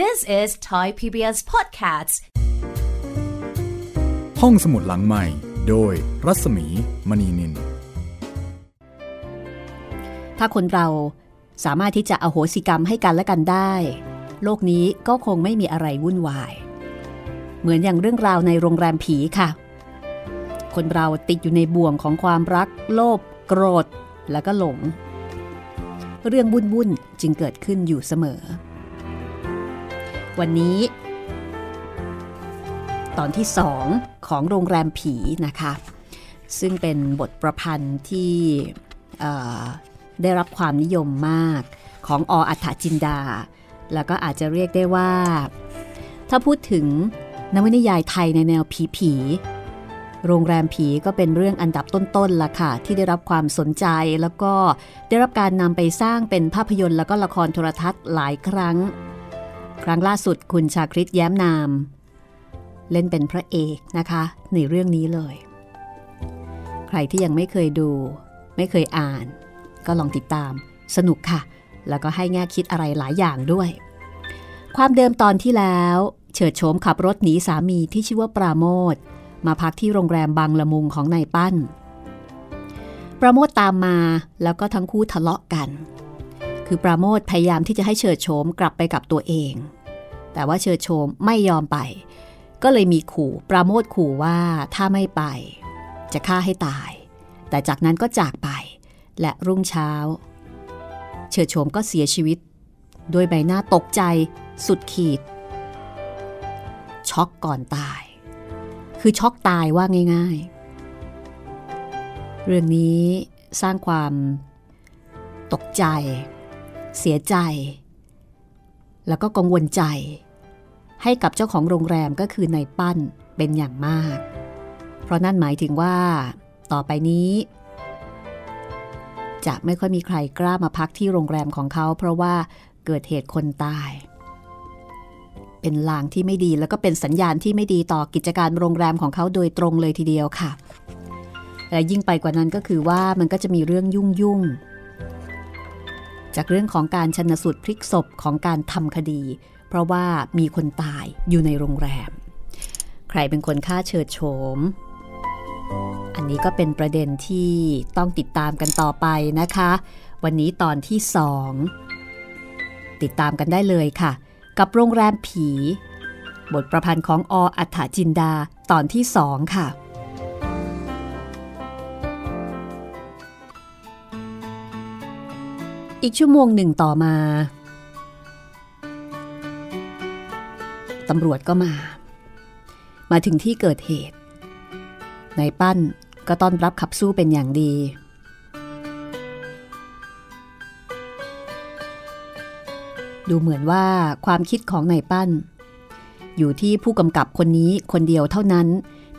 This is Thai PBS Podcasts ห้องสมุดหลังใหม่ โดยรัศมีมณีนิน ถ้าคนเราสามารถที่จะอโหสิกรรมให้กันและกันได้ โลกนี้ก็คงไม่มีอะไรวุ่นวาย เหมือนอย่างเรื่องราวในโรงแรมผีค่ะ คนเราติดอยู่ในบ่วงของความรัก โลภโกรธ แล้วก็หลง เรื่องวุ่นวุ่นๆจึงเกิดขึ้นอยู่เสมอ วันนี้ ตอนที่สองของโรงแรมผีนะคะ ซึ่งเป็นบทประพันธ์ที่ได้รับความนิยมมากของออัฏฐจินดา แล้วก็อาจจะเรียกได้ว่า ถ้าพูดถึงนวนิยายไทยในแนวผีผีๆโรงแรมผีก็เป็นเรื่องอันดับต้นๆละค่ะ ที่ได้รับความสนใจแล้วก็ได้รับการนำไปสร้างเป็นภาพยนตร์แล้วก็ละครโทรทัศน์หลายครั้ง ครั้งล่าสุดคุณชาคริตแย้มนาม เล่นเป็นพระเอกนะคะ ในเรื่องนี้เลย ใครที่ยังไม่เคยดู ไม่เคยอ่าน ก็ลองติดตาม สนุกค่ะ แล้วก็ให้แง่คิดอะไรหลายอย่างด้วย ความเดิมตอนที่แล้ว เฉิดโฉมขับรถหนีสามีที่ชื่อว่าปราโมทมาพักที่โรงแรมบางละมุงของนายปั้น ปราโมทตามมาแล้วก็ทั้งคู่ทะเลาะกัน คือปราโมทพยายามที่จะให้เฉิดโฉมกลับไปกับตัวเอง แต่ว่าเฉิดโฉมไม่ยอมไป ก็เลยมีขู่ปราโมทขู่ว่าถ้าไม่ไป จะฆ่าให้ตาย แต่จากนั้นก็จากไป และรุ่งเช้า เฉิดโฉมก็เสียชีวิต ด้วยใบหน้าตกใจ สุดขีด ช็อกก่อนตาย คือช็อกตายว่าง่ายๆ เรื่องนี้สร้างความตกใจ เสียใจ แล้วก็กังวลใจ ให้กับเจ้าของโรงแรมก็คือนายปั้นเป็นอย่างมาก เพราะนั่นหมายถึงว่า ต่อไปนี้ จะไม่ค่อยมีใครกล้ามาพักที่โรงแรมของเขา เพราะว่าเกิดเหตุคนตาย เป็นลางที่ไม่ดีแล้วก็เป็นสัญญาณที่ไม่ดีต่อกิจการโรงแรมของเขาโดยตรงเลยทีเดียวค่ะและยิ่งไปกว่านั้นก็คือว่ามันก็จะมีเรื่องยุ่งยุ่ง จากเรื่องของการชนสูตรพลิกศพของการทำคดี เพราะว่ามีคนตายอยู่ในโรงแรม ใครเป็นคนฆ่าเฉิดโฉม อันนี้ก็เป็นประเด็นที่ต้องติดตามกันต่อไปนะคะ วันนี้ตอนที่สองติดตามกันได้เลยค่ะ กับโรงแรมผี บทประพันธ์ของออัฏฐจินดาตอนที่สองค่ะ อีกชั่วโมงหนึ่งต่อมาตำรวจก็มา มาถึงที่เกิดเหตุนายปั้นก็ต้อนรับขับสู้เป็นอย่างดี ดูเหมือนว่าความคิดของนายปั้น อยู่ที่ผู้กำกับคนนี้คนเดียวเท่านั้น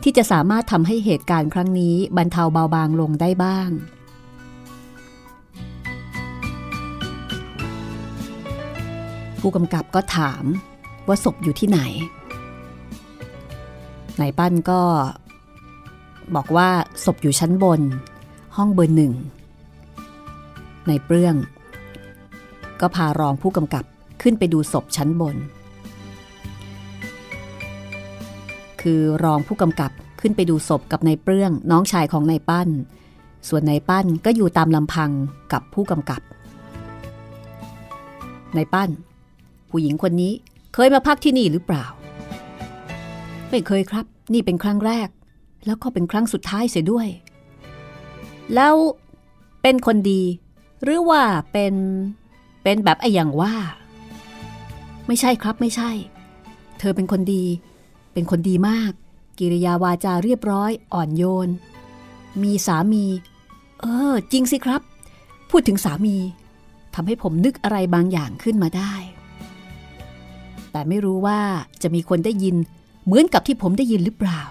ที่จะสามารถทำให้เหตุการณ์ครั้งนี้บรรเทาเบาบางลงได้บ้าง ผู้กำกับก็ถามว่าศพอยู่ที่ไหนนายปั้นก็ บอกว่าศพอยู่ชั้นบน ห้องเบอร์หนึ่งในเปลื้อง ก็พารองผู้กำกับขึ้นไปดูศพชั้นบน คือรองผู้กำกับขึ้นไปดูศพกับนายเปลื้องน้องชายของนายปั้น ส่วนนายปั้นก็อยู่ตามลำพังกับผู้กำกับนายปั้น ผู้หญิงคนนี้เคยมาพักที่นี่หรือเปล่า ไม่เคยครับ นี่เป็นครั้งแรก แล้วก็เป็นครั้งสุดท้ายเสียด้วย แล้วเป็นคนดี หรือว่าเป็นเป็นแบบไอ้อย่างว่า ไม่ใช่ครับไม่ใช่ เธอเป็นคนดี เป็นคนดีมาก กิริยาวาจาเรียบร้อย อ่อนโยน มีสามี เออ จริงสิครับ พูดถึงสามีทำให้ผมนึกอะไรบางอย่างขึ้นมาได้ แต่ไม่รู้ว่าจะมีคนได้ยิน เหมือนกับที่ผมได้ยินหรือเปล่า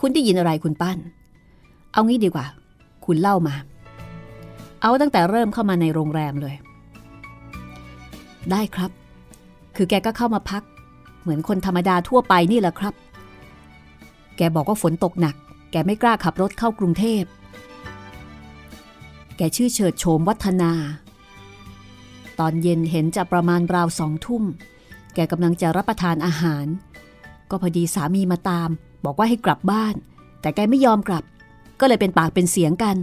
คุณได้ยินอะไรคุณปั้น เอางี้ดีกว่า คุณเล่ามา เอาตั้งแต่เริ่มเข้ามาในโรงแรมเลย ได้ครับ คือแกก็เข้ามาพัก เหมือนคนธรรมดาทั่วไปนี่แหละครับ แกบอกว่าฝนตกหนัก แกไม่กล้าขับรถเข้ากรุงเทพ แกชื่อเฉิดโฉมวัฒนา ตอนเย็นเห็นจะประมาณราวสองทุ่ม แกกำลังจะรับประทานอาหาร ก็พอดีสามีมาตาม บอกว่าให้กลับบ้าน แต่แกไม่ยอมกลับ ก็เลยเป็นปากเป็นเสียงกัน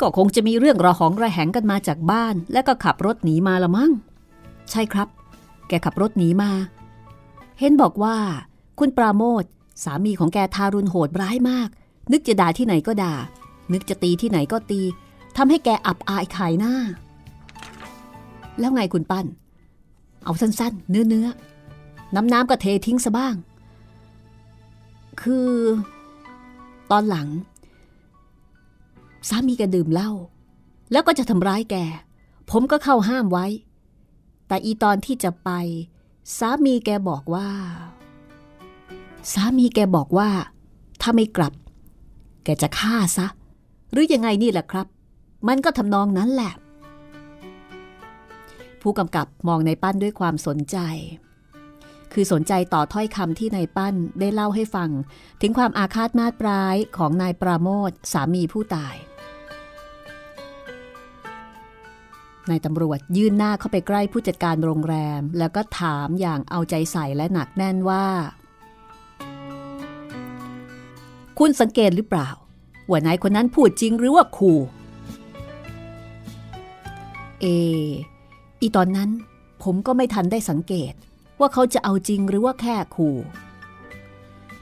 ก็คงจะมีเรื่องระหองระแหงกันมาจากบ้าน แล้วก็ขับรถหนีมาละมั้ง ใช่ครับ แกขับรถหนีมา เห็นบอกว่า คุณปราโมทสามีของแกทารุณโหดร้ายมาก นึกจะด่าที่ไหนก็ด่า นึกจะตีที่ไหนก็ตีทำให้แกอับอายขายหน้า แล้วไงคุณปั้น เอาสั้นๆ เนื้อเนื้อน้ำน้ำก็เททิ้งซะบ้าง คือ ตอนหลัง สามีแกดื่มเหล้าแล้วก็จะทำร้ายแก ผมก็เข้าห้ามไว้ แต่อีตอนที่จะไป สามีแกบอกว่า สามีแกบอกว่า ถ้าไม่กลับ แกจะฆ่าซะ หรือยังไงนี่แหละครับ มันก็ทำนองนั้นแหละ ผู้กำกับมองในปั้นด้วยความสนใจ คือสนใจต่อถ้อยคำที่นายปั้นได้เล่าให้ฟัง ถึงความอาฆาตมาตร้ายของนายปราโมทสามีผู้ตายนายตำรวจยื่นหน้าเข้าไปใกล้ผู้จัดการโรงแรม แล้วก็ถามอย่างเอาใจใส่และหนักแน่นว่า คุณสังเกตหรือเปล่า ว่านายคนนั้นพูดจริงหรือว่าขู่ เอ อีตอนนั้นผมก็ไม่ทันได้สังเกตว่าเขาจะเอาจริงหรือว่าแค่ขู่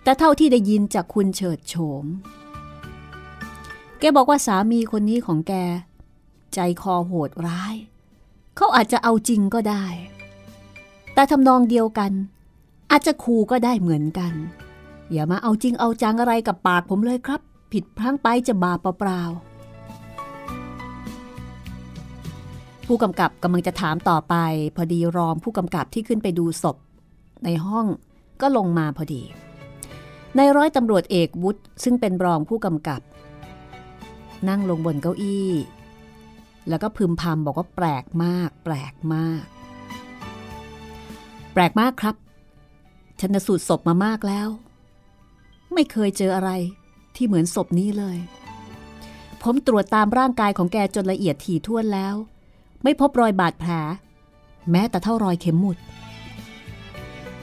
แต่เท่าที่ได้ยินจากคุณเฉิดโฉม แกบอกว่าสามีคนนี้ของแก ใจคอโหดร้าย เขาอาจจะเอาจริงก็ได้ แต่ทำนองเดียวกัน อาจจะขู่ก็ได้เหมือนกัน อย่ามาเอาจริงเอาจังอะไรกับปากผมเลยครับ ผิดพลั้งไปจะบาปเปล่าๆ ผู้กำกับกำลังจะถามต่อไป พอดีรองผู้กำกับที่ขึ้นไปดูศพ ในห้องก็ลงมาพอดีในร้อยตำรวจเอกวุฒิซึ่งเป็นรองผู้กำกับ นั่งลงบนเก้าอี้ แล้วก็พึมพำบอกว่าแปลกมาก แปลกมาก แปลกมากครับชันสูตรศพมามากแล้ว ไม่เคยเจออะไรที่เหมือนศพนี้เลย ผมตรวจตามร่างกายของแกจนละเอียดถี่ถ้วนแล้ว ไม่พบรอยบาดแผล แม้แต่เท่ารอยเข็มหมุด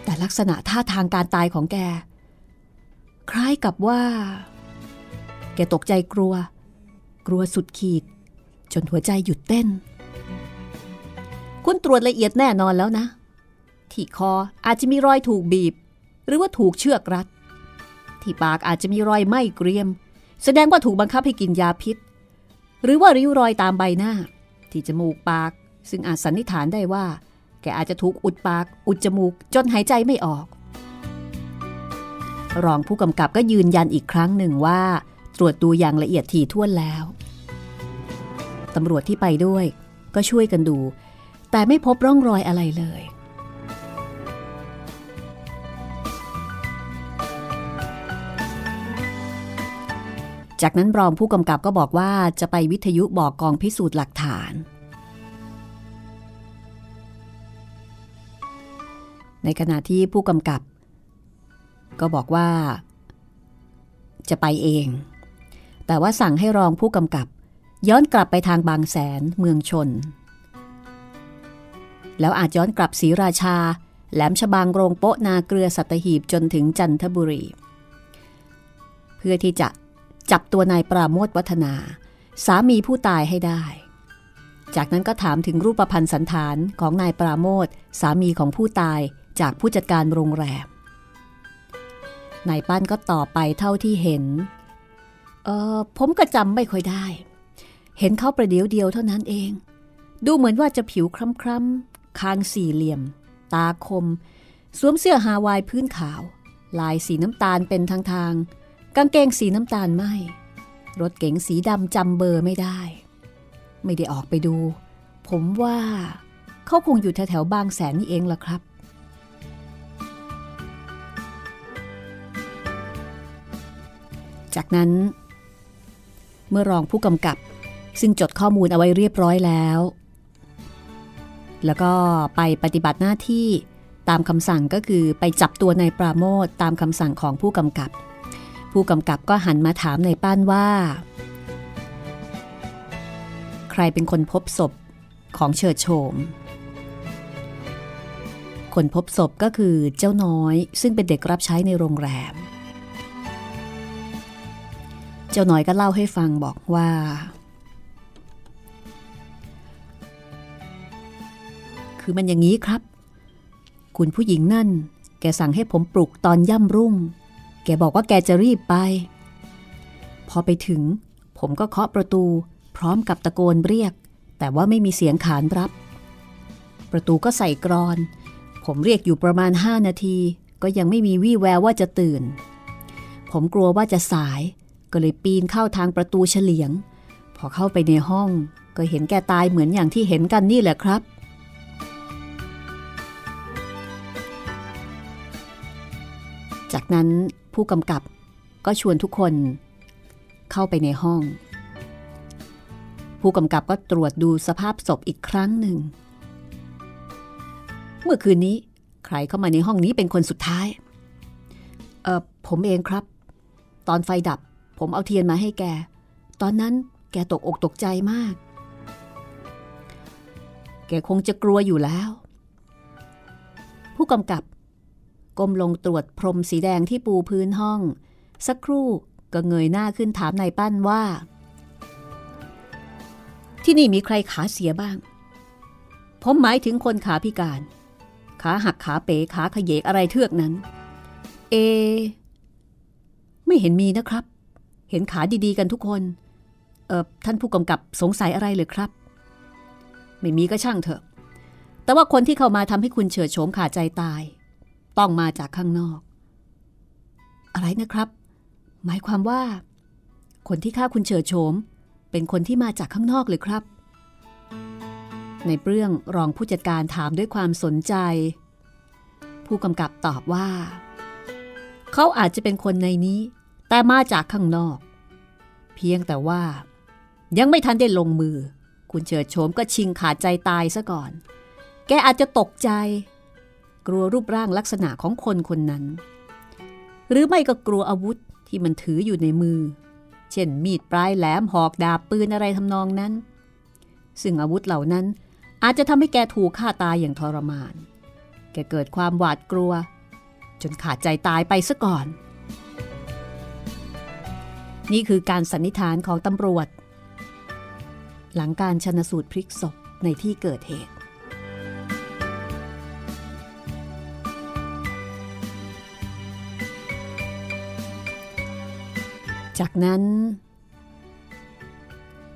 แต่ลักษณะท่าทางการตายของแก คล้ายกับว่า แกตกใจกลัว กลัวสุดขีด จนหัวใจหยุดเต้น คุณตรวจละเอียดแน่นอนแล้วนะ ที่คออาจจะมีรอยถูกบีบ หรือว่าถูกเชือกรัด ที่ปากอาจจะมีรอยไหม้เกรียม แสดงว่าถูกบังคับให้กินยาพิษ หรือว่าริ้วรอยตามใบหน้า ที่จมูกปาก ซึ่งอาจสันนิษฐานได้ว่า แกอาจจะถูกอุดปาก อุดจมูก จนหายใจไม่ออก รองผู้กำกับก็ยืนยันอีกครั้งหนึ่งว่า ตรวจดูอย่างละเอียดถี่ถ้วนแล้วตำรวจที่ไปด้วย ก็ช่วยกันดู แต่ไม่พบร่องรอยอะไรเลย จากนั้นรองผู้กำกับก็บอกว่าจะไปวิทยุบอกกองพิสูจน์หลักฐาน ในขณะที่ผู้กำกับ ก็บอกว่า จะไปเอง แต่ว่าสั่งให้รองผู้กำกับ ย้อนกลับไปทางบางแสนเมืองชน แล้วอาจย้อนกลับศรีราชา แหลมฉบางโรงโปะนาเกลือสัตหีบจนถึงจันทบุรี เพื่อที่จะ จับตัวนายปราโมทวัฒนา สามีผู้ตายให้ได้ จากนั้นก็ถามถึงรูปพันธ์สันฐานของนายปราโมทสามีของผู้ตายจากผู้จัดการโรงแรม นายปั้นก็ตอบไปเท่าที่เห็น เออผมก็จำไม่ค่อยได้ เห็นเขาประเดี๋ยวเดียวเท่านั้นเอง ดูเหมือนว่าจะผิวคล้ำๆคางสี่เหลี่ยม ตาคม สวมเสื้อฮาวายพื้นขาว ลายสีน้ำตาลเป็นทางทาง กางเกงสีน้ำตาลไหมรถเก๋งสีดำจำเบอร์ไม่ได้ ไม่ได้ออกไปดู ผมว่าเขาคงอยู่แถวๆบางแสนนี่เองล่ะครับ จากนั้น เมื่อรองผู้กำกับ ซึ่งจดข้อมูลเอาไว้เรียบร้อยแล้ว แล้วก็ไปปฏิบัติหน้าที่ตามคำสั่งก็คือไปจับตัวนายปราโมทตามคำสั่งของผู้กำกับ ผู้กำกับก็หันมาถามในป้านว่า ใครเป็นคนพบศพของเฉิดโฉม คนพบศพก็คือเจ้าน้อยซึ่งเป็นเด็กรับใช้ในโรงแรม เจ้าน้อยก็เล่าให้ฟังบอกว่า คือมันอย่างนี้ครับ คุณผู้หญิงนั่น แกสั่งให้ผมปลุกตอนย่ำรุ่ง แกบอกว่าแกจะรีบไป พอไปถึง ผมก็เคาะประตูพร้อมกับตะโกนเรียก แต่ว่าไม่มีเสียงขานรับ ประตูก็ใส่กรอน ผมเรียกอยู่ประมาณห้านาที ก็ยังไม่มีวี่แววว่าจะตื่น ผมกลัวว่าจะสาย ก็เลยปีนเข้าทางประตูเฉลียง พอเข้าไปในห้อง ก็เห็นแกตายเหมือนอย่างที่เห็นกันนี่แหละครับ จากนั้นผู้กำกับก็ชวนทุกคนเข้าไปในห้อง ผู้กำกับก็ตรวจดูสภาพศพอีกครั้งหนึ่ง เมื่อคืนนี้ใครเข้ามาในห้องนี้เป็นคนสุดท้าย เออผมเองครับ ตอนไฟดับ ผมเอาเทียนมาให้แก ตอนนั้นแกตกอกตกใจมาก แกคงจะกลัวอยู่แล้ว ผู้กำกับ ก้มลงตรวจพรมสีแดงที่ปูพื้นห้อง สักครู่ก็เงยหน้าขึ้นถามนายปั้นว่า ที่นี่มีใครขาเสียบ้าง ผมหมายถึงคนขาพิการ ขาหักขาเป๋ขาขยเยกอะไรเทือกนั้น เอ ไม่เห็นมีนะครับ เห็นขาดีๆกันทุกคน เออท่านผู้กำกับสงสัยอะไรเลยครับ ไม่มีก็ช่างเถอะ แต่ว่าคนที่เข้ามาทำให้คุณเฉิดโฉมขาดใจตาย ต้องมาจากข้างนอก อะไรนะครับ หมายความว่า คนที่ฆ่าคุณเฉิดโฉม เป็นคนที่มาจากข้างนอกเลยครับ ในเรื่องรองผู้จัดการถามด้วยความสนใจ ผู้กำกับตอบว่า เขาอาจจะเป็นคนในนี้ แต่มาจากข้างนอก เพียงแต่ว่า ยังไม่ทันได้ลงมือ คุณเฉิดโฉมก็ชิงขาดใจตายซะก่อน แกอาจจะตกใจ กลัวรูปร่างลักษณะของคนคนนั้น หรือไม่ก็กลัวอาวุธที่มันถืออยู่ในมือ เช่นมีดปลายแหลมหอกดาบปืนอะไรทำนองนั้น ซึ่งอาวุธเหล่านั้นอาจจะทำให้แกถูกฆ่าตายอย่างทรมาน แกเกิดความหวาดกลัว จนขาดใจตายไปซะก่อน นี่คือการสันนิษฐานของตำรวจ หลังการชนสูตรพลิกศพในที่เกิดเหตุ จากนั้น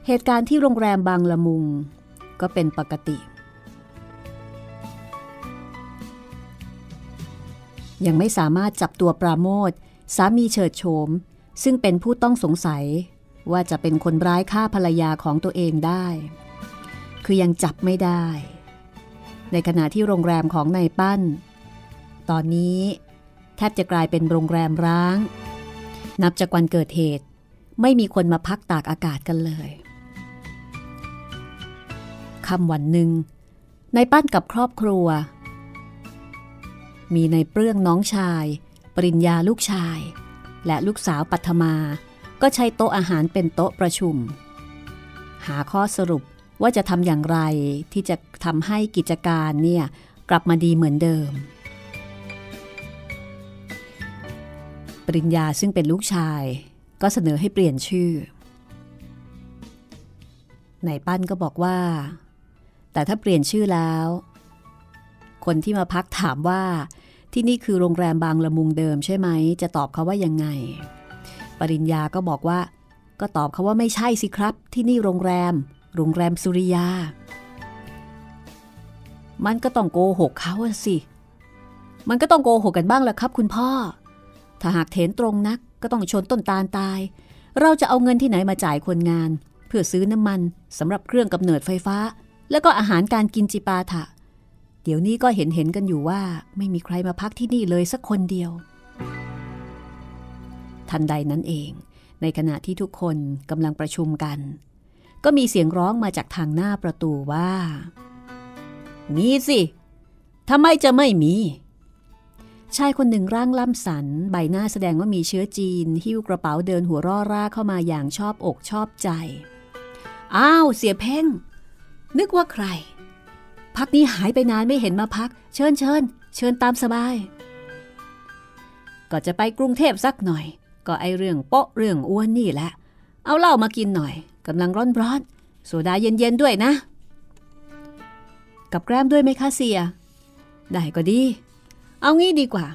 เหตุการณ์ที่โรงแรมบางละมุงก็เป็นปกติ ยังไม่สามารถจับตัวปราโมทสามีเฉิดโฉม ซึ่งเป็นผู้ต้องสงสัยว่าจะเป็นคนร้ายฆ่าภรรยาของตัวเองได้ คือยังจับไม่ได้ ในขณะที่โรงแรมของนายปั้น ตอนนี้แทบจะกลายเป็นโรงแรมร้าง นับจากวันเกิดเหตุ ไม่มีคนมาพักตากอากาศกันเลยคำวันหนึ่งนายปั้นกับครอบครัว มีในเปลื้องน้องชาย ปริญญาลูกชาย และลูกสาวปัทมา ก็ใช้โต๊ะอาหารเป็นโต๊ะประชุม หาข้อสรุปว่าจะทำอย่างไรที่จะทำให้กิจการเนี่ยกลับมาดีเหมือนเดิม ปริญญาซึ่งเป็นลูกชาย ก็เสนอให้เปลี่ยนชื่อนายปั้นก็บอกว่า แต่ถ้าเปลี่ยนชื่อแล้ว คนที่มาพักถามว่าที่นี่คือโรงแรมบางละมุงเดิมใช่ไหม จะตอบเขาว่ายังไง ปริญญาก็บอกว่า ก็ตอบเขาว่าไม่ใช่สิครับ ที่นี่โรงแรม โรงแรมสุริยา มันก็ต้องโกหกเขาสิ มันก็ต้องโกหกกันบ้างแหละครับ คุณพ่อ ถ้าหากเถนตรงนักก็ต้องชนต้นตาลตาย เราจะเอาเงินที่ไหนมาจ่ายคนงาน เพื่อซื้อน้ำมันสำหรับเครื่องกำเนิดไฟฟ้า แล้วก็อาหารการกินจิปาถะ เดี๋ยวนี้ก็เห็นเห็นกันอยู่ว่า ไม่มีใครมาพักที่นี่เลยสักคนเดียว ทันใดนั้นเอง ในขณะที่ทุกคนกำลังประชุมกัน ก็มีเสียงร้องมาจากทางหน้าประตูว่า มีสิทำไมจะไม่มี ชายคนหนึ่งร่างล่ำสัน ใบหน้าแสดงว่ามีเชื้อจีน หิ้วกระเป๋าเดินหัวร่อร่าเข้ามาอย่างชอบอกชอบใจ อ้าว เสียเพ่ง นึกว่าใคร พักนี้หายไปนานไม่เห็นมาพัก เชิญเชิญเชิญตามสบาย ก็จะไปกรุงเทพสักหน่อย ก็ไอเรื่องโป๊ะเรื่องอ้วนนี่แหละ เอาเหล้ามากินหน่อยกำลังร้อนๆโซดาเย็นๆด้วยนะ กับแกล้มด้วยไหมคะเสีย ได้ก็ดี เอางี้ดีกว่า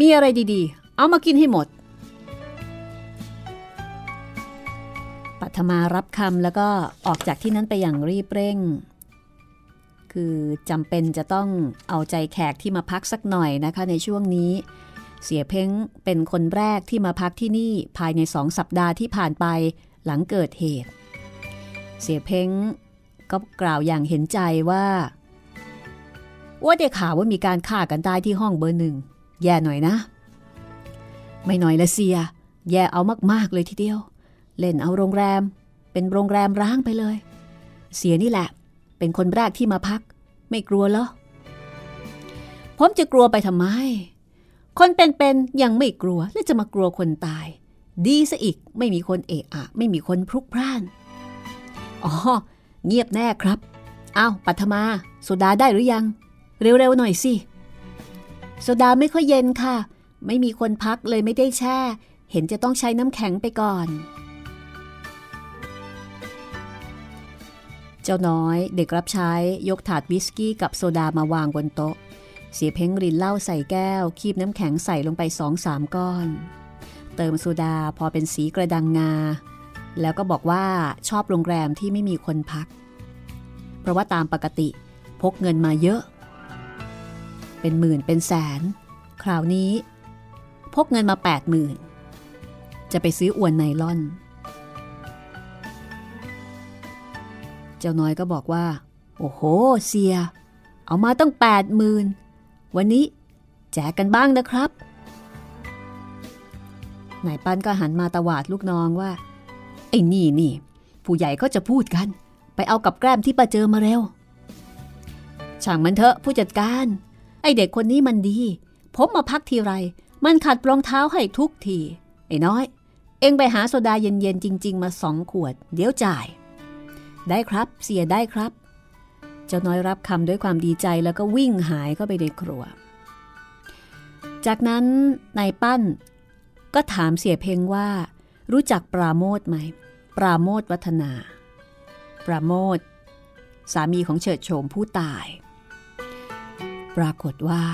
มีอะไรดีๆ เอามากินให้หมด ปัทมารับคำแล้วก็ออกจากที่นั้นไปอย่างรีบเร่ง คือจำเป็นจะต้องเอาใจแขกที่มาพักสักหน่อยนะคะในช่วงนี้ เสียเพ้งเป็นคนแรกที่มาพักที่นี่ภายในสองสัปดาห์ที่ผ่านไปหลังเกิดเหตุ เสียเพ้งก็กล่าวอย่างเห็นใจว่า ว่าได้ข่าวว่ามีการฆ่ากันตายที่ห้องเบอร์หนึ่ง แย่หน่อยนะ ไม่หน่อยละเสีย แย่เอามากๆเลยทีเดียว เล่นเอาโรงแรม เป็นโรงแรมร้างไปเลย เสียนี่แหละ เป็นคนแรกที่มาพัก ไม่กลัวเหรอ ผมจะกลัวไปทำไม คนเป็นๆยังไม่กลัวแล้วจะมากลัวคนตาย ดีซะอีก ไม่มีคนเอะอะ ไม่มีคนพลุกพล่าน อ๋อ เงียบแน่ครับ เอ้าปัทมาโซดาได้หรือยัง เร็วๆหน่อยสิ โซดาไม่ค่อยเย็นค่ะ ไม่มีคนพักเลยไม่ได้แช่ เห็นจะต้องใช้น้ำแข็งไปก่อน เจ้าน้อยเด็กรับใช้ยกถาดวิสกี้กับโซดามาวางบนโต๊ะ เสียเพ้งรินเหล้าใส่แก้ว คีบน้ำแข็งใส่ลงไปสองสามก้อน เติมโซดาพอเป็นสีกระดังงา แล้วก็บอกว่าชอบโรงแรมที่ไม่มีคนพัก เพราะว่าตามปกติพกเงินมาเยอะ เป็นหมื่นเป็นแสน คราวนี้ พกเงินมาแปดหมื่นจะไปซื้ออวนไนล่อน เจ้าน้อยก็บอกว่า โอ้โห เสีย เอามาตั้งแปดหมื่นวันนี้แจกกันบ้างนะครับนายปั้นก็หันมาตวาดลูกน้องว่า ไอ้นี่นี่ผู้ใหญ่ก็จะพูดกัน ไปเอากับแกล้มที่ป้าเจอมาเร็ว ช่างมันเถอะผู้จัดการ ไอเด็กคนนี้มันดี ผมมาพักทีไร มันขัดรองเท้าให้ทุกที ไอ้น้อย เอ็งไปหาโซดาเย็นๆจริง ๆ มาสองขวด เดี๋ยวจ่าย ได้ครับ เสียได้ครับ เจ้าน้อยรับคำด้วยความดีใจแล้วก็วิ่งหายเข้าไปในครัว จากนั้นนายปั้น ก็ถามเสียเพ่งว่า รู้จักปราโมทไหม ปราโมทวัฒนา ปราโมทสามีของเฉิดโฉมผู้ตาย ปรากฏว่า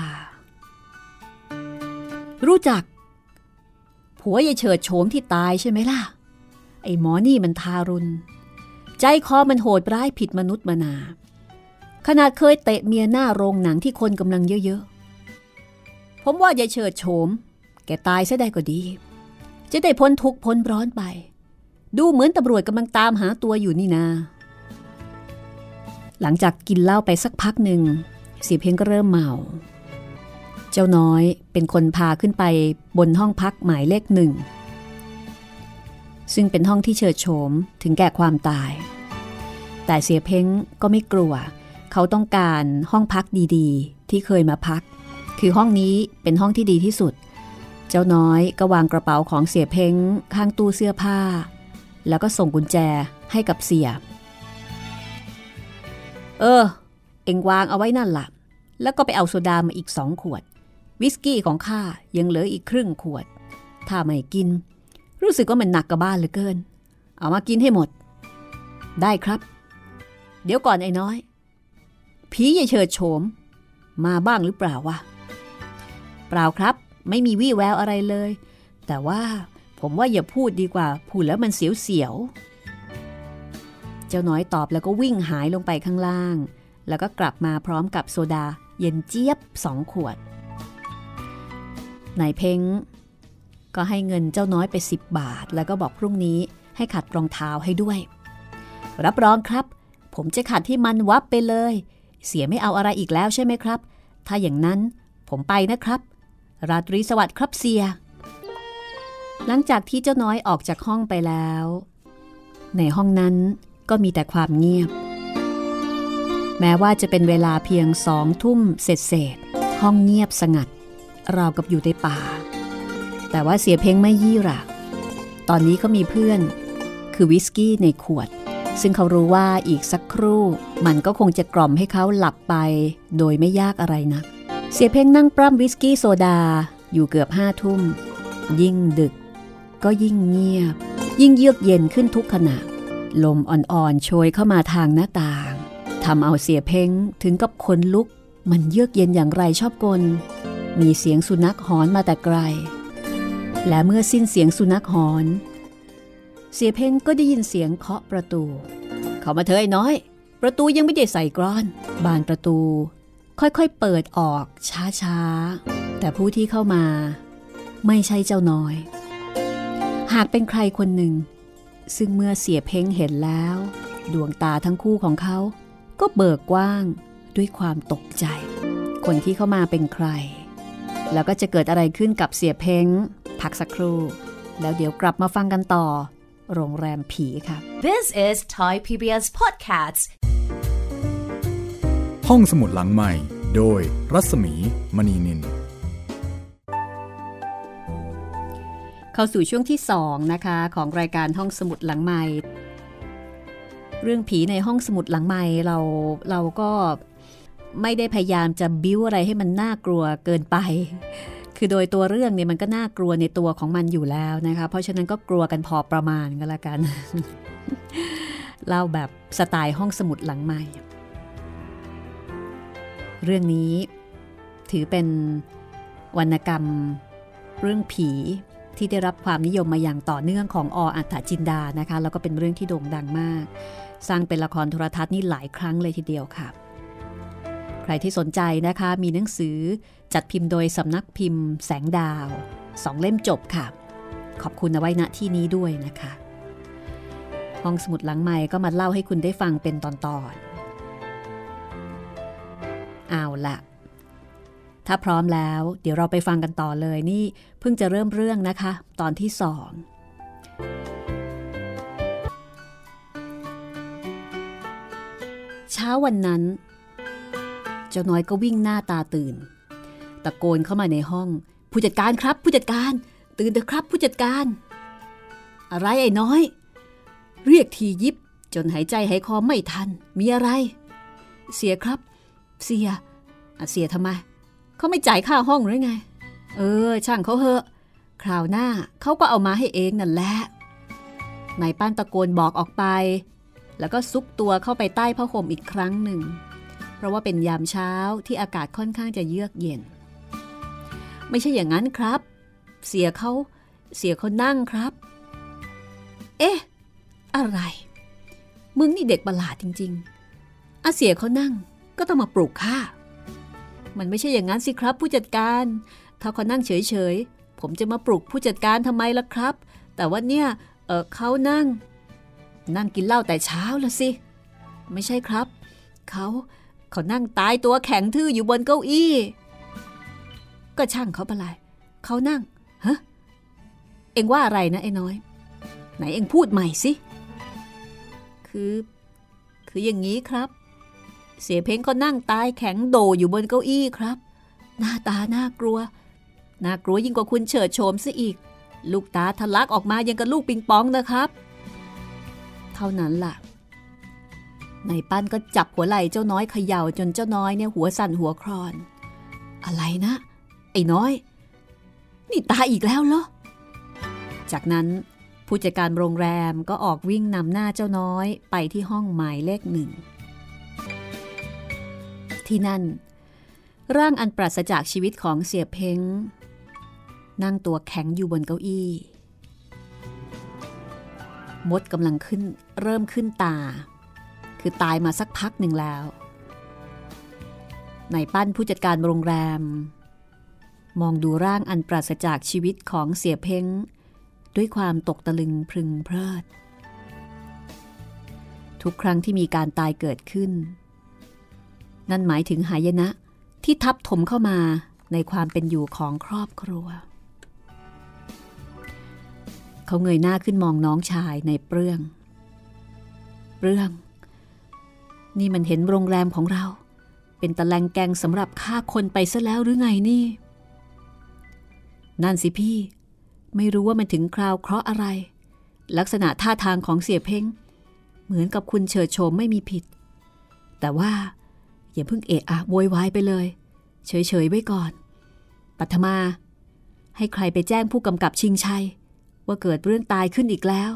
รู้จัก ผัวยายเฉิดโฉมที่ตายใช่ไหมล่ะ ไอ้หมอนี่มันทารุณ ใจคอมันโหดร้ายผิดมนุษย์มานา ขนาดเคยเตะเมียหน้าโรงหนังที่คนกำลังเยอะๆ ผมว่ายายเฉิดโฉม แกตายซะได้ก็ดี จะได้พ้นทุกข์พ้นร้อนไป ดูเหมือนตำรวจกำลังตามหาตัวอยู่นี่นา หลังจากกินเหล้าไปสักพักหนึ่ง เสียเพียงก็เริ่มเมา เจ้าน้อยเป็นคนพาขึ้นไปบนห้องพักหมายเลขหนึ่ง ซึ่งเป็นห้องที่เฉิดโฉมถึงแก่ความตาย แต่เสียเพ้งก็ไม่กลัว เขาต้องการห้องพักดีๆ ที่เคยมาพัก คือห้องนี้เป็นห้องที่ดีที่สุด เจ้าน้อยก็วางกระเป๋าของเสียเพ้งข้างตู้เสื้อผ้า แล้วก็ส่งกุญแจให้กับเสีย เออ เองวางเอาไว้นั่นละ่ะ แล้วก็ไปเอาโซดามาอีกสองขวด วิสกี้ของข้ายังเหลืออีกครึ่งขวด ถ้าไม่กิน รู้สึกว่ามันหนักกับบ้านเหลือเกิน เอามากินให้หมด ได้ครับ เดี๋ยวก่อนไอ้น้อย ผีอย่าเฉิดโฉม มาบ้างหรือเปล่าวะ เปล่าครับ ไม่มีวี่แววอะไรเลย แต่ว่าผมว่าอย่าพูดดีกว่า พูดแล้วมันเสียวๆ เจ้าน้อยตอบแล้วก็วิ่งหายลงไปข้างล่าง แล้วก็กลับมาพร้อมกับโซดาเย็นเจี๊ยบสองขวดนายเพ้งก็ให้เงินเจ้าน้อยไป 10 บาท แล้วก็บอกพรุ่งนี้ให้ขัดรองเท้าให้ด้วย รับรองครับ ผมจะขัดที่มันวับไปเลย เสียไม่เอาอะไรอีกแล้วใช่ไหมครับ ถ้าอย่างนั้นผมไปนะครับ ราตรีสวัสดิ์ครับเสีย หลังจากที่เจ้าน้อยออกจากห้องไปแล้ว ในห้องนั้นก็มีแต่ความเงียบ แม้ว่าจะเป็นเวลาเพียงสองทุ่มเสร็จเศษ ห้องเงียบสงัด ราวกับอยู่ในป่า แต่ว่าเสียเพ้งไม่ยี่หระตอนนี้เขามีเพื่อน คือวิสกี้ในขวด ซึ่งเขารู้ว่าอีกสักครู่ มันก็คงจะกล่อมให้เขาหลับไป โดยไม่ยากอะไรนัก เสียเพ่งนั่งปร้ำวิสกี้โซดาอยู่เกือบห้าทุ่ม ยิ่งดึก ก็ยิ่งเงียบ ยิ่งเยือกเย็นขึ้นทุกขณะ ลมอ่อนๆโชยเข้ามาทางหน้าต่างำเอาเสียเพ่งถึงกับขนลุก มันเยือกเย็นอย่างไรชอบกล มีเสียงสุนัขหอนมาแต่ไกล และเมื่อสิ้นเสียงสุนัขหอน เสียเพ่งก็ได้ยินเสียงเคาะประตู เข้ามาเถอะไอ้น้อย ประตูยังไม่ได้ใส่กรอน บานประตู ค่อยๆเปิดออกช้าๆ แต่ผู้ที่เข้ามา ไม่ใช่เจ้าน้อย หากเป็นใครคนหนึ่งซึ่งเมื่อเสียเพ้งเห็นแล้ว ดวงตาทั้งคู่ของเขา ก็เบิกกว้างด้วยความตกใจ คนที่เข้ามาเป็นใคร แล้วก็จะเกิดอะไรขึ้นกับเสียเพ้ง พักสักครู่ แล้วเดี๋ยวกลับมาฟังกันต่อ โรงแรมผีค่ะ This is Thai PBS Podcasts ห้องสมุดหลังใหม่ โดยรัศมีมณีนินเข้าสู่ช่วงที่ 2 นะคะ ของรายการห้องสมุดหลังใหม่ เรื่องผีในห้องสมุดหลังใหม่เราเราก็ไม่ได้พยายามจะบิ้วอะไรให้มันน่ากลัวเกินไป คือโดยตัวเรื่องเนี่ยมันก็น่ากลัวในตัวของมันอยู่แล้วนะคะ เพราะฉะนั้นก็กลัวกันพอประมาณก็แล้วกัน เล่าแบบสไตล์ห้องสมุดหลังใหม่ เรื่องนี้ถือเป็นวรรณกรรม เรื่องผี ที่ได้รับความนิยมมาอย่างต่อเนื่องของออัฏฐจินดานะคะ แล้วก็เป็นเรื่องที่โด่งดังมาก สร้างเป็นละครโทรทัศน์นี่หลายครั้งเลยทีเดียวค่ะ ใครที่สนใจนะคะมีหนังสือจัดพิมพ์โดยสำนักพิมพ์ แสงดาวสองเล่มจบค่ะ ขอบคุณเอาไว้ณที่นี้ด้วยนะคะ ห้องสมุดหลังใหม่ก็มาเล่าให้คุณได้ฟังเป็นตอนๆเอาละ ถ้าพร้อมแล้ว เดี๋ยวเราไปฟังกันต่อเลยนี่ เพิ่งจะเริ่มเรื่องนะคะ ตอนที่สองเช้าวันนั้น เจ้าน้อยก็วิ่งหน้าตาตื่น ตะโกนเข้ามาในห้อง ผู้จัดการครับ ผู้จัดการ ตื่นเถอะครับ ผู้จัดการ อะไรไอ้น้อย เรียกทียิบ จนหายใจหายคอไม่ทัน มีอะไร เสียครับ เสียเสียทำไม เขาไม่จ่ายค่าห้องหรือไง เออ ช่างเขาเหอะ คราวหน้าเขาก็เอามาให้เองนั่นแหละนายป้านตะโกนบอกออกไป แล้วก็ซุกตัวเข้าไปใต้ผ้าห่มอีกครั้งหนึ่ง เพราะว่าเป็นยามเช้าที่อากาศค่อนข้างจะเยือกเย็น ไม่ใช่อย่างนั้นครับ เสียเขาเสียเขานั่งครับ เอ๊ะ อะไร มึงนี่เด็กประหลาดจริง ๆอาเสียเขานั่งก็ต้องมาปลุกข้า มันไม่ใช่อย่างนั้นสิครับ ผู้จัดการ ถ้าเขานั่งเฉยๆ ผมจะมาปลุกผู้จัดการทำไมล่ะครับ แต่ว่าเนี่ยเออเขานั่ง นั่งกินเหล้าแต่เช้าละสิ ไม่ใช่ครับ เขาเขานั่งตายตัวแข็งทื่ออยู่บนเก้าอี้ ก็ช่างเขาไปเลยเขานั่งฮะเอ็งว่าอะไรนะไอ้น้อย ไหนเอ็งพูดใหม่สิ คือ คืออย่างนี้ครับ เสียเพ้งก็นั่งตายแข็งโดอยู่บนเก้าอี้ครับ หน้าตาน่ากลัว น่ากลัวยิ่งกว่าคุณเฉิดโฉมซะอีก ลูกตาทะลักออกมายังกับลูกปิงปองนะครับ เท่านั้นล่ะนายปั้นก็จับหัวไหล่เจ้าน้อยเขย่าจนเจ้าน้อยเนี่ยหัวสั่นหัวครอน อะไรนะ ไอ้น้อย นี่ตายอีกแล้วเหรอ จากนั้นผู้จัดการโรงแรมก็ออกวิ่งนำหน้าเจ้าน้อยไปที่ห้องหมายเลขหนึ่ง ที่นั่น ร่างอันปราศจากชีวิตของเสียเพ้ง นั่งตัวแข็งอยู่บนเก้าอี้ มดกำลังขึ้นเริ่มขึ้นตา คือตายมาสักพักหนึ่งแล้วนายปั้นผู้จัดการโรงแรม มองดูร่างอันปราศจากชีวิตของเสียเพ้ง ด้วยความตกตะลึงพึงเพลิด ทุกครั้งที่มีการตายเกิดขึ้น นั่นหมายถึงหายนะที่ทับถมเข้ามาในความเป็นอยู่ของครอบครัว เขาเงยหน้าขึ้นมองน้องชายในเปรื่องเปรื่อง นี่มันเห็นโรงแรมของเรา เป็นตะแลงแกงสำหรับฆ่าคนไปซะแล้วหรือไงนี่ นั่นสิพี่ ไม่รู้ว่ามันถึงคราวเคราะห์อะไร ลักษณะท่าทางของเสียเพ้ง เหมือนกับคุณเฉิดโฉมไม่มีผิด แต่ว่า อย่าเพิ่งเอะอะโวยวายไปเลย เฉยๆไว้ก่อน ปัทมา ให้ใครไปแจ้งผู้กำกับชิงชัย ว่าเกิดเรื่องตายขึ้นอีกแล้ว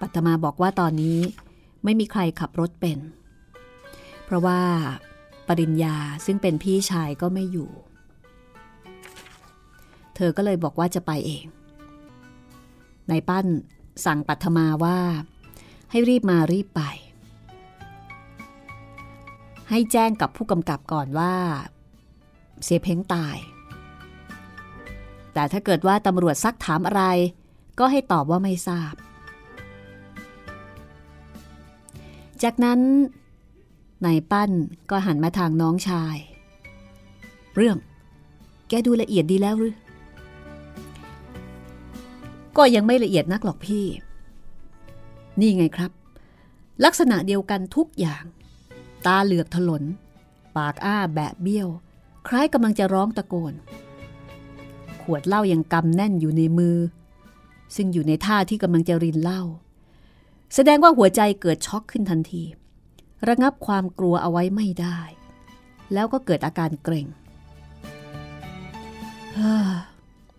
ปัทมาบอกว่าตอนนี้ไม่มีใครขับรถเป็น เพราะว่าปริญญาซึ่งเป็นพี่ชายก็ไม่อยู่ เธอก็เลยบอกว่าจะไปเองนายปั้นสั่งปัทมาว่า ให้รีบมารีบไป ให้แจ้งกับผู้กำกับก่อนว่า เสียเพ้งตาย แต่ถ้าเกิดว่าตำรวจซักถามอะไร ก็ให้ตอบว่าไม่ทราบ จากนั้นนายปั้นก็หันมาทางน้องชาย เรื่อง แกดูละเอียดดีแล้วหรือ ก็ยังไม่ละเอียดนักหรอกพี่ นี่ไงครับ ลักษณะเดียวกันทุกอย่าง ตาเหลือกถลน ปากอ้าแบะเบี้ยว คล้ายกำลังจะร้องตะโกน ขวดเหล้ายังกำแน่นอยู่ในมือ ซึ่งอยู่ในท่าที่กำลังจะรินเหล้าแสดงว่าหัวใจเกิดช็อกขึ้นทันที ระงับความกลัวเอาไว้ไม่ได้ แล้วก็เกิดอาการเกร็ง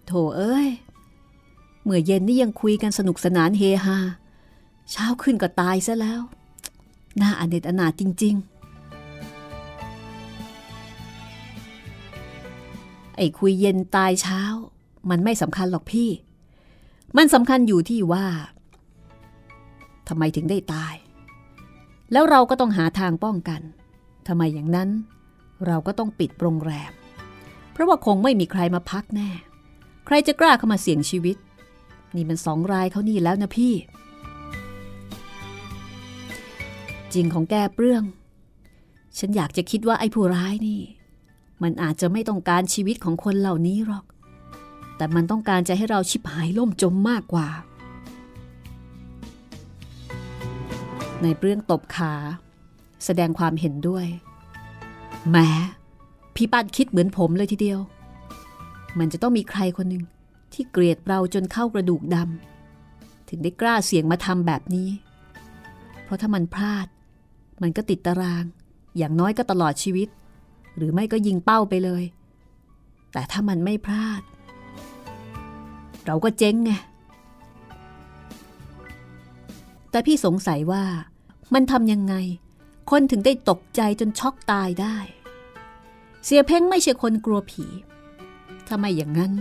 โถเอ้ย เมื่อเย็นนี่ยังคุยกันสนุกสนานเฮฮา เช้าขึ้นก็ตายซะแล้ว น่าอเนจอนาถจริง ๆ ไอ้คุยเย็นตายเช้า มันไม่สำคัญหรอกพี่ มันสำคัญอยู่ที่ว่าทำไมถึงได้ตาย แล้วเราก็ต้องหาทางป้องกันทำไมอย่างนั้น เราก็ต้องปิดโรงแรม เพราะว่าคงไม่มีใครมาพักแน่ ใครจะกล้าเข้ามาเสี่ยงชีวิต นี่มันสองรายเขานี่แล้วนะพี่ จริงของแกเปลือง ฉันอยากจะคิดว่าไอ้ผู้ร้ายนี่ มันอาจจะไม่ต้องการชีวิตของคนเหล่านี้หรอก แต่มันต้องการจะให้เราชิบหายล่มจมมากกว่า ในเปลื้องตบขา แสดงความเห็นด้วยแหมพี่ปันคิดเหมือนผมเลยทีเดียว มันจะต้องมีใครคนหนึ่งที่เกลียดเราจนเข้ากระดูกดำถึงได้กล้าเสี่ยงมาทำแบบนี้ เพราะถ้ามันพลาด มันก็ติดตาราง อย่างน้อยก็ตลอดชีวิต หรือไม่ก็ยิงเป้าไปเลย แต่ถ้ามันไม่พลาด เราก็เจ๊งไง แต่พี่สงสัยว่ามันทำยังไง คนถึงได้ตกใจจนช็อกตายได้ เสียเพ่งไม่ใช่คนกลัวผี ถ้าไม่อย่างนั้น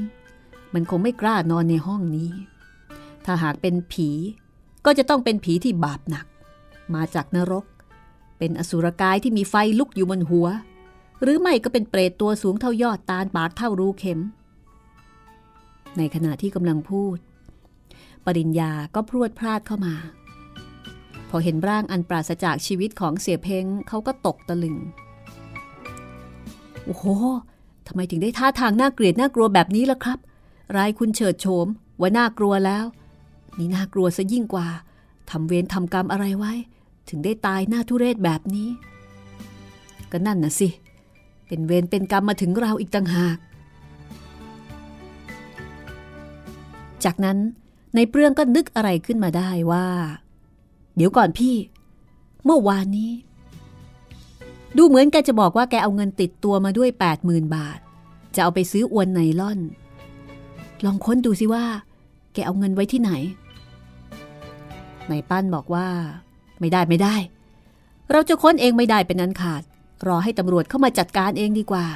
มันคงไม่กล้านอนในห้องนี้ ถ้าหากเป็นผีก็จะต้องเป็นผีที่บาปหนัก มาจากนรก เป็นอสุรกายที่มีไฟลุกอยู่บนหัว หรือไม่ก็เป็นเปรตตัวสูงเท่ายอดตาลปากเท่ารูเข็ม ในขณะที่กำลังพูด ปริญญาก็พรวดพลาดเข้ามา พอเห็นร่างอันปราศจากชีวิตของเสียเพ้งเขาก็ตกตะลึง โอ้โหทำไมถึงได้ท่าทางน่าเกลียดน่ากลัวแบบนี้ล่ะครับ รายคุณเฉิดโฉมว่าน่ากลัวแล้ว นี่น่ากลัวซะยิ่งกว่าทำเวรทำกรรมอะไรไว้ ถึงได้ตายหน้าทุเรศแบบนี้ ก็นั่นน่ะสิ เป็นเวรเป็นกรรมมาถึงเราอีกต่างหาก จากนั้นในเปลืองก็นึกอะไรขึ้นมาได้ว่า เดี๋ยวก่อนพี่ เมื่อวานนี้ ดูเหมือนแกจะบอกว่าแกเอาเงินติดตัวมาด้วย 80,000 บาท จะเอาไปซื้ออวนไนล่อน ลองค้นดูสิว่า แกเอาเงินไว้ที่ไหนนายปั้นบอกว่า ไม่ได้ไม่ได้ เราจะค้นเองไม่ได้เป็นนั้นขาด รอให้ตำรวจเข้ามาจัดการเองดีกว่า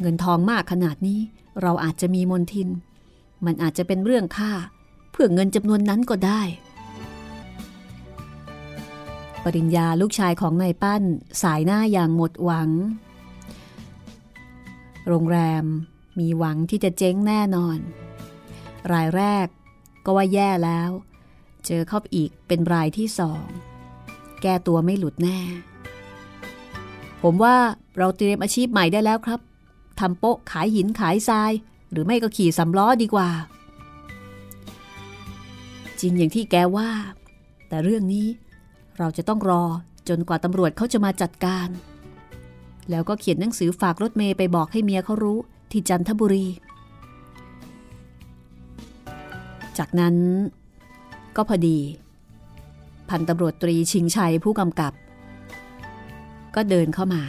เงินทองมากขนาดนี้ เราอาจจะมีมนทิน มันอาจจะเป็นเรื่องค่า เพื่อเงินจำนวนนั้นก็ได้ ปริญญาลูกชายของนายปั้น สายหน้าอย่างหมดหวัง โรงแรมมีหวังที่จะเจ๊งแน่นอน รายแรกก็ว่าแย่แล้ว เจอเข้าอีกเป็นรายที่สอง แก้ตัวไม่หลุดแน่ ผมว่าเราเตรียมอาชีพใหม่ได้แล้วครับทำโป๊ะขายหินขายทราย หรือไม่ก็ขี่สำล้อดีกว่า จริงอย่างที่แกว่า แต่เรื่องนี้เราจะต้องรอจนกว่าตำรวจเขาจะมาจัดการ แล้วก็เขียนหนังสือฝากรถเมย์ไปบอกให้เมียเขารู้ที่จันทบุรี จากนั้นก็พอดี พันตำรวจตรีชิงชัยผู้กำกับ ก็เดินเข้ามา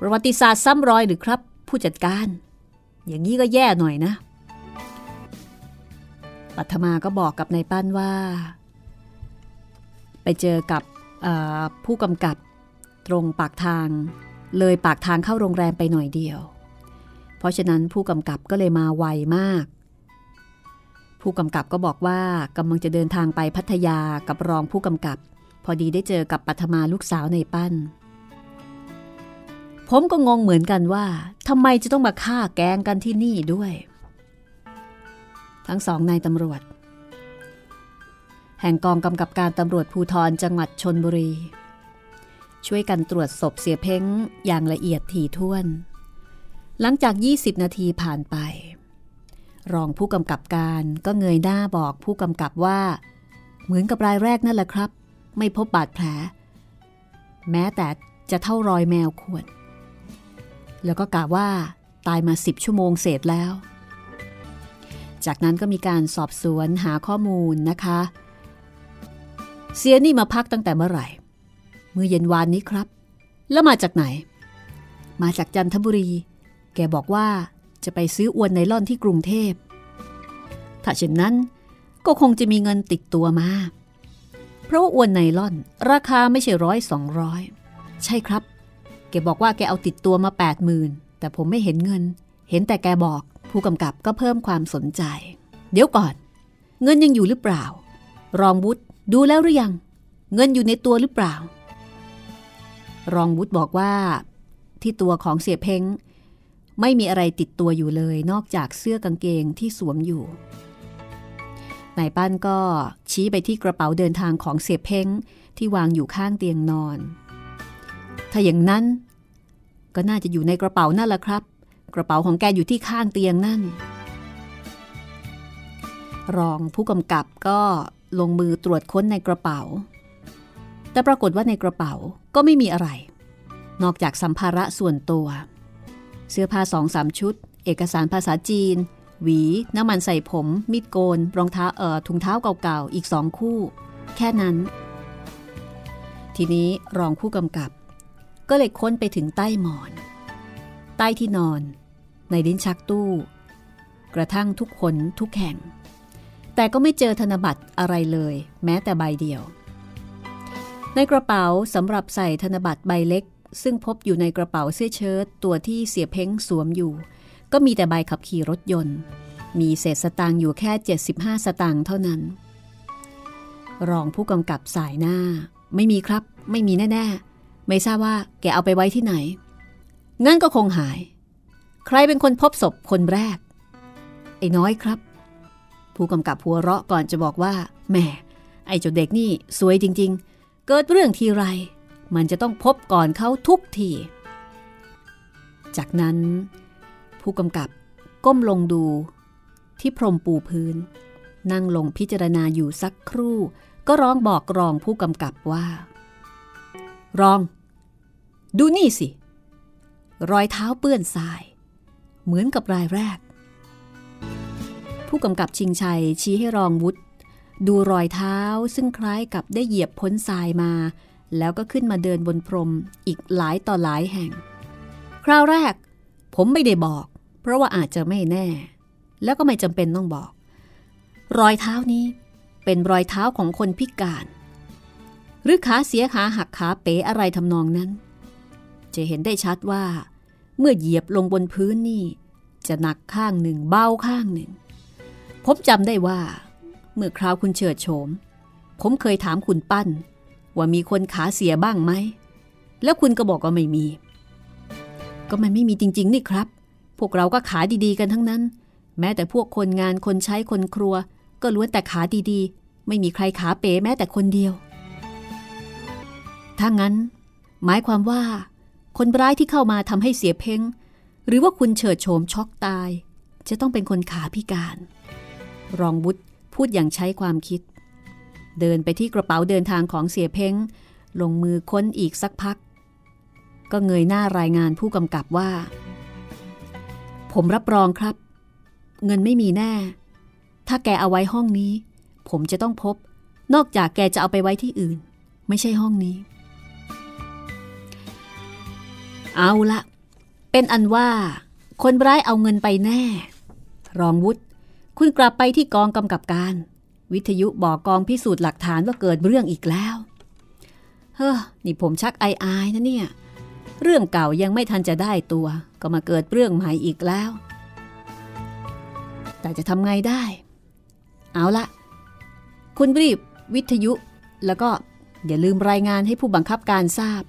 ประวัติศาสตร์ซ้ำรอยหรือครับ ผู้จัดการ อย่างนี้ก็แย่หน่อยนะปัทมาก็บอกกับนายปั้นว่า ไปเจอกับผู้กำกับตรงปากทาง เลยปากทางเข้าโรงแรมไปหน่อยเดียว เพราะฉะนั้นผู้กำกับก็เลยมาไวมาก ผู้กำกับก็บอกว่ากำลังจะเดินทางไปพัทยากับรองผู้กำกับ พอดีได้เจอกับปัทมาลูกสาวในปั้น ผมก็งงเหมือนกันว่าทำไมจะต้องมาฆ่าแกงกันที่นี่ด้วย ทั้งสองนายตำรวจ แห่งกองกำกับการตำรวจภูทรจังหวัดชนบุรี ช่วยกันตรวจศพเสียเพ้งอย่างละเอียดถี่ถ้วน หลังจาก 20 นาทีผ่านไป รองผู้กำกับการก็เงยหน้าบอกผู้กำกับว่า เหมือนกับรายแรกนั่นแหละครับ ไม่พบบาดแผล แม้แต่จะเท่ารอยแมวขวด แล้วก็กล่าวว่าตายมา10ชั่วโมงเศษแล้ว จากนั้นก็มีการสอบสวนหาข้อมูลนะคะ เสียนี่มาพักตั้งแต่เมื่อไหร่ เมื่อเย็นวานนี้ครับ แล้วมาจากไหน มาจากจันทบุรี แกบอกว่าจะไปซื้ออวนไนล่อนที่กรุงเทพ ถ้าเช่นนั้นก็คงจะมีเงินติดตัวมา เพราะว่าอวนไนล่อน ราคาไม่ใช่ร้อยสองร้อยใช่ครับ แกบอกว่าแกเอาติดตัวมาแปดหมื่นแต่ผมไม่เห็นเงิน เห็นแต่แกบอก ผู้กำกับก็เพิ่มความสนใจ เดี๋ยวก่อน เงินยังอยู่หรือเปล่า รองบุตรดูแล้วหรือยัง เงินอยู่ในตัวหรือเปล่า รองวุฒบอกว่า ที่ตัวของเสียเพ้งไม่มีอะไรติดตัวอยู่เลย นอกจากเสื้อกางเกงที่สวมอยู่ นายปั้นก็ชี้ไปที่กระเป๋าเดินทางของเสียเพ้งที่วางอยู่ข้างเตียงนอน ถ้าอย่างนั้น ก็น่าจะอยู่ในกระเป๋านั่นแหละครับ กระเป๋าของแกอยู่ที่ข้างเตียงนั่น รองผู้กำกับก็ลงมือตรวจค้นในกระเป๋า แต่ปรากฏว่าในกระเป๋าก็ไม่มีอะไร นอกจากสัมภาระส่วนตัว เสื้อผ้าสองสามชุด เอกสารภาษาจีน หวี น้ำมันใส่ผมมิดโกน รองเท้าเอ่อถุงเท้าเก่าๆ อีกสองคู่ แค่นั้น ทีนี้รองผู้กำกับ ก็เลยค้นไปถึงใต้หมอน ใต้ที่นอน ในลิ้นชักตู้ กระทั่งทุกคนทุกแห่ง แต่ก็ไม่เจอธนบัตรอะไรเลย แม้แต่ใบเดียว ในกระเป๋าสำหรับใส่ธนบัตรใบเล็กซึ่งพบอยู่ในกระเป๋าเสื้อเชิ้ตตัวที่เสียเพ้งสวมอยู่ ก็มีแต่ใบขับขี่รถยนต์ มีเศษสตางค์อยู่แค่ 75 สตางค์เท่านั้น รองผู้กำกับสายหน้า ไม่มีครับ ไม่มีแน่ ๆ ไม่ทราบว่าแกเอาไปไว้ที่ไหน งั้นก็คงหาย ใครเป็นคนพบศพคนแรก ไอ้น้อยครับ ผู้กำกับหัวเราะก่อนจะบอกว่า แหม ไอ้เจ้าเด็กนี่สวยจริง ๆ เกิดเรื่องทีไร มันจะต้องพบก่อนเขาทุกที จากนั้น ผู้กำกับก้มลงดูที่พรมปูพื้น นั่งลงพิจารณาอยู่สักครู่ ก็ร้องบอกรองผู้กำกับว่า รอง ดูนี่สิ รอยเท้าเปื้อนทราย เหมือนกับรายแรก ผู้กำกับชิงชัยชี้ให้รองวุฒิดูรอยเท้าซึ่งคล้ายกับได้เหยียบพ้นทรายมา แล้วก็ขึ้นมาเดินบนพรมอีกหลายต่อหลายแห่ง คราวแรก ผมไม่ได้บอก ราะว่าอาจจะไม่แน่ แล้วก็ไม่จำเป็นต้องบอก รอยเท้านี้เป็นรอยเท้าของคนพิการ หรือขาเสียขาหักขาเป๋อะไรทำนองนั้น จะเห็นได้ชัดว่า เมื่อเหยียบลงบนพื้นนี่ จะหนักข้างหนึ่งเบาข้างหนึ่งผมจำได้ว่า เมื่อคราวคุณเฉิดโฉม ผมเคยถามคุณปั้น ว่ามีคนขาเสียบ้างไหม แล้วคุณก็บอกว่าไม่มี ก็มันไม่มีจริง ๆ นี่ครับ พวกเราก็ขาดีๆกันทั้งนั้น แม้แต่พวกคนงานคนใช้คนครัว ก็ล้วนแต่ขาดีๆ ไม่มีใครขาเป๋แม้แต่คนเดียว ถ้างั้น หมายความว่า คนร้ายที่เข้ามาทำให้เสียเพ้ง หรือว่าคุณเฉิดโฉมช็อกตาย จะต้องเป็นคนขาพิการ รองบุตรพูดอย่างใช้ความคิด เดินไปที่กระเป๋าเดินทางของเสียเพ้ง ลงมือค้นอีกสักพัก ก็เงยหน้ารายงานผู้กำกับว่า ผมรับรองครับ เงินไม่มีแน่ ถ้าแกเอาไว้ห้องนี้ ผมจะต้องพบ นอกจากแกจะเอาไปไว้ที่อื่น ไม่ใช่ห้องนี้ เอาละเป็นอันว่า คนร้ายเอาเงินไปแน่ รองวุฒิคุณกลับไปที่กองกำกับการ วิทยุบอกกองพิสูจน์หลักฐานว่าเกิดเรื่องอีกแล้ว เฮ้อนี่ผมชักอายๆนะเนี่ย เรื่องเก่ายังไม่ทันจะได้ตัว ก็มาเกิดเรื่องใหม่อีกแล้ว แต่จะทำไงได้ เอาละคุณรีบวิทยุแล้วก็อย่าลืมรายงานให้ผู้บังคับการทราบ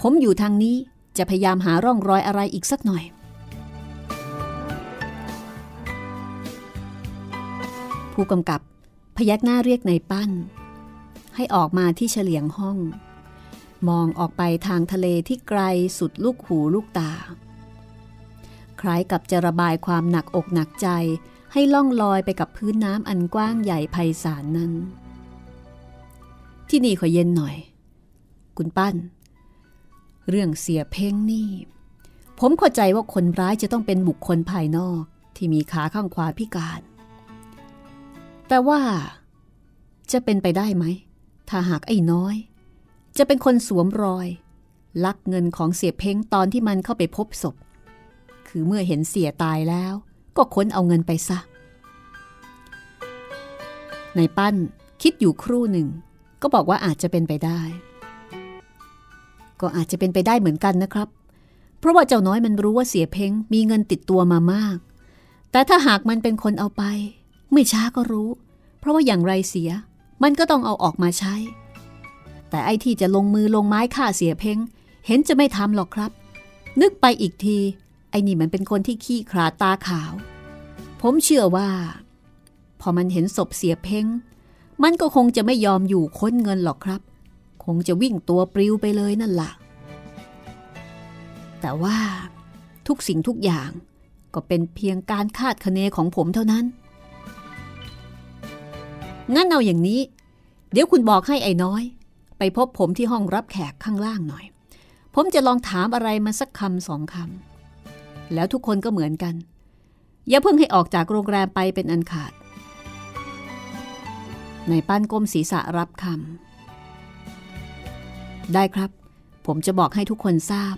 ผมอยู่ทางนี้จะพยายามหาร่องรอยอะไรอีกสักหน่อย ผู้กำกับพยักหน้าเรียกในปั้น ให้ออกมาที่เฉลียงห้อง มองออกไปทางทะเลที่ไกลสุดลูกหูลูกตา คล้ายกับจะระบายความหนักอกหนักใจให้ล่องลอยไปกับพื้นน้ำอันกว้างใหญ่ไพศาลนั้น ที่นี่ขอเย็นหน่อย คุณปั้น เรื่องเสียเพ่งนี่ ผมเข้าใจว่าคนร้ายจะต้องเป็นบุคคลภายนอกที่มีขาข้างขวาพิการ แต่ว่าจะเป็นไปได้ไหม ถ้าหากไอ้น้อย จะเป็นคนสวมรอย ลักเงินของเสียเพ้งตอนที่มันเข้าไปพบศพ คือเมื่อเห็นเสียตายแล้ว ก็ค้นเอาเงินไปซะ ในปั้นคิดอยู่ครู่หนึ่ง ก็บอกว่าอาจจะเป็นไปได้ ก็อาจจะเป็นไปได้เหมือนกันนะครับ เพราะว่าเจ้าน้อยมันรู้ว่าเสียเพ้งมีเงินติดตัวมามาก แต่ถ้าหากมันเป็นคนเอาไป ไม่ช้าก็รู้ เพราะว่าอย่างไรเสีย มันก็ต้องเอาออกมาใช้ แต่ไอ้ที่จะลงมือลงไม้ฆ่าเสียเพ้ง เห็นจะไม่ทำหรอกครับ นึกไปอีกที ไอ้นี่มันเป็นคนที่ขี้ขลาดตาขาว ผมเชื่อว่า พอมันเห็นศพเสียเพ้ง มันก็คงจะไม่ยอมอยู่ค้นเงินหรอกครับ คงจะวิ่งตัวปลิวไปเลยนั่นละ่ะ แต่ว่าทุกสิ่งทุกอย่างก็เป็นเพียงการคาดคะเนของผมเท่านั้น งั้นเอาอย่างนี้ เดี๋ยวคุณบอกให้ไอ้น้อย ไปพบผมที่ห้องรับแขกข้างล่างหน่อย ผมจะลองถามอะไรมาสักคำสองคำแล้วทุกคนก็เหมือนกัน อย่าเพิ่งให้ออกจากโรงแรมไปเป็นอันขาด ในป้านก้มศีรษะรับคำได้ครับ ผมจะบอกให้ทุกคนทราบ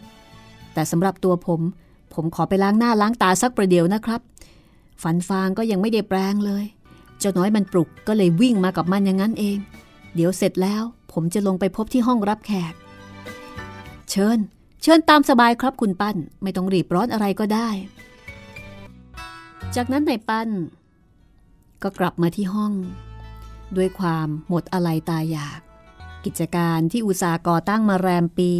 แต่สำหรับตัวผม ผมขอไปล้างหน้าล้างตาสักประเดี๋ยวนะครับฟันฟางก็ยังไม่ได้แปลงเลย เจ้าน้อยมันปลุกก็เลยวิ่งมากับมันอย่างนั้นเอง เดี๋ยวเสร็จแล้ว ผมจะลงไปพบที่ห้องรับแขก เชิญ เชิญตามสบายครับคุณปั้น ไม่ต้องรีบร้อนอะไรก็ได้ จากนั้นนายปั้น ก็กลับมาที่ห้อง ด้วยความหมดอะไรตายอยาก กิจการที่อุตสาห์ก่อตั้งมาแรมปี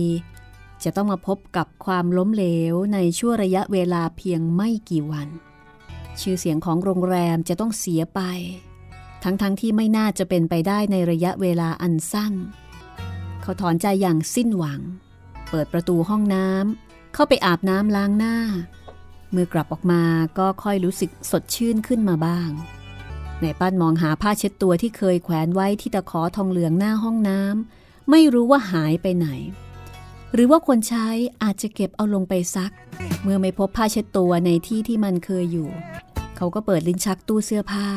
จะต้องมาพบกับความล้มเหลวในช่วงระยะเวลาเพียงไม่กี่วัน ชื่อเสียงของโรงแรมจะต้องเสียไป ทั้งๆทที่ไม่น่าจะเป็นไปได้ในระยะเวลาอันสั้น เขาถอนใจอย่างสิ้นหวัง เปิดประตูห้องน้ำเข้าไปอาบน้ำล้างหน้า เมื่อกลับออกมาก็ค่อยรู้สึกสดชื่นขึ้นมาบ้างในป้านมองหาผ้าเช็ดตัวที่เคยแขวนไว้ที่ตะขอทองเหลืองหน้าห้องน้ำไม่รู้ว่าหายไปไหน หรือว่าคนใช้อาจจะเก็บเอาลงไปซัก เมื่อไม่พบผ้าเช็ดตัวในที่ที่มันเคยอยู่ เขาก็เปิดลิ้นชักตู้เสื้อผ้า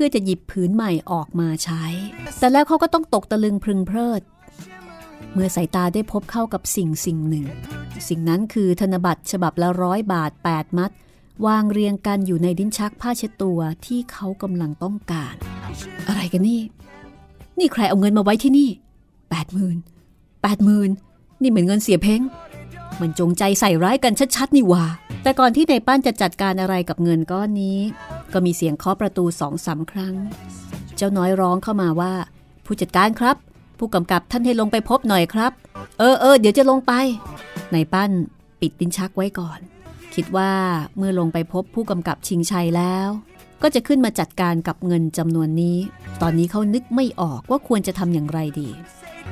พื่อจะหยิบผืนใหม่ออกมาใช้ แต่แล้วเขาก็ต้องตกตะลึงพึงเพลิด เมื่อสายตาได้พบเข้ากับสิ่งสิ่งหนึ่ง สิ่งนั้นคือธนบัตรฉบับละร้อยบาท 8 มัด วางเรียงกันอยู่ในดิ้นชักผ้าเช็ดตัวที่เขากำลังต้องการ อะไรกันนี่ นี่ใครเอาเงินมาไว้ที่นี่แปดหมื่นแปดหมื่นนี่เหมือนเงินเสียเพ้งมันจงใจใส่ร้ายกันชัดๆนี่ว่าแต่ก่อนที่ในป้านจะจัดการอะไรกับเงินก้อนนี้ ก็มีเสียงเคาะประตูสองสาครั้ง เจ้าน้อยร้องเข้ามาว่า ผู้จัดการครับ ผู้กำกับท่านให้ลงไปพบหน่อยครับ เออเออเดี๋ยวจะลงไปในปั้นปิดลิ้นชักไว้ก่อน คิดว่าเมื่อลงไปพบผู้กำกับชิงชัยแล้ว ก็จะขึ้นมาจัดการกับเงินจำนวนนี้ ตอนนี้เขานึกไม่ออกว่าควรจะทำอย่างไรดี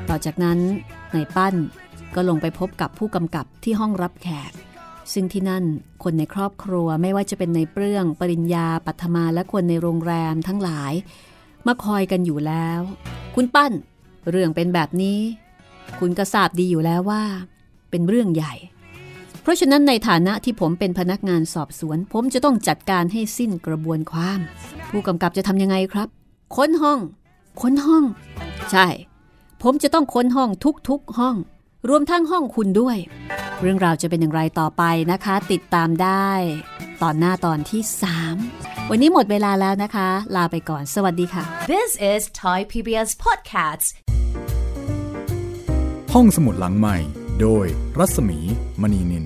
ต่อจากนั้นในปั้นก็ลงไปพบกับผู้กำกับที่ห้องรับแขก ซึ่งที่นั่นคนในครอบครัวไม่ว่าจะเป็นในเปรื่อง ปริญญา ปัทมาและคนในโรงแรมทั้งหลาย มาคอยกันอยู่แล้ว คุณปั้น เรื่องเป็นแบบนี้ คุณก็ทราบดีอยู่แล้วว่า เป็นเรื่องใหญ่ เพราะฉะนั้นในฐานะที่ผมเป็นพนักงานสอบสวน ผมจะต้องจัดการให้สิ้นกระบวนความ ผู้กำกับจะทำยังไงครับ ค้นห้อง ค้นห้อง ใช่ ผมจะต้องค้นห้องทุกๆห้อง รวมทั้งห้องคุณด้วย เรื่องราวจะเป็นอย่างไรต่อไปนะคะ ติดตามได้ ตอนหน้าตอนที่ 3 วันนี้หมดเวลาแล้วนะคะ ลาไปก่อน สวัสดีค่ะ This is Thai PBS Podcasts. ห้องสมุดหลังใหม่ โดยรัศมีมณีนิน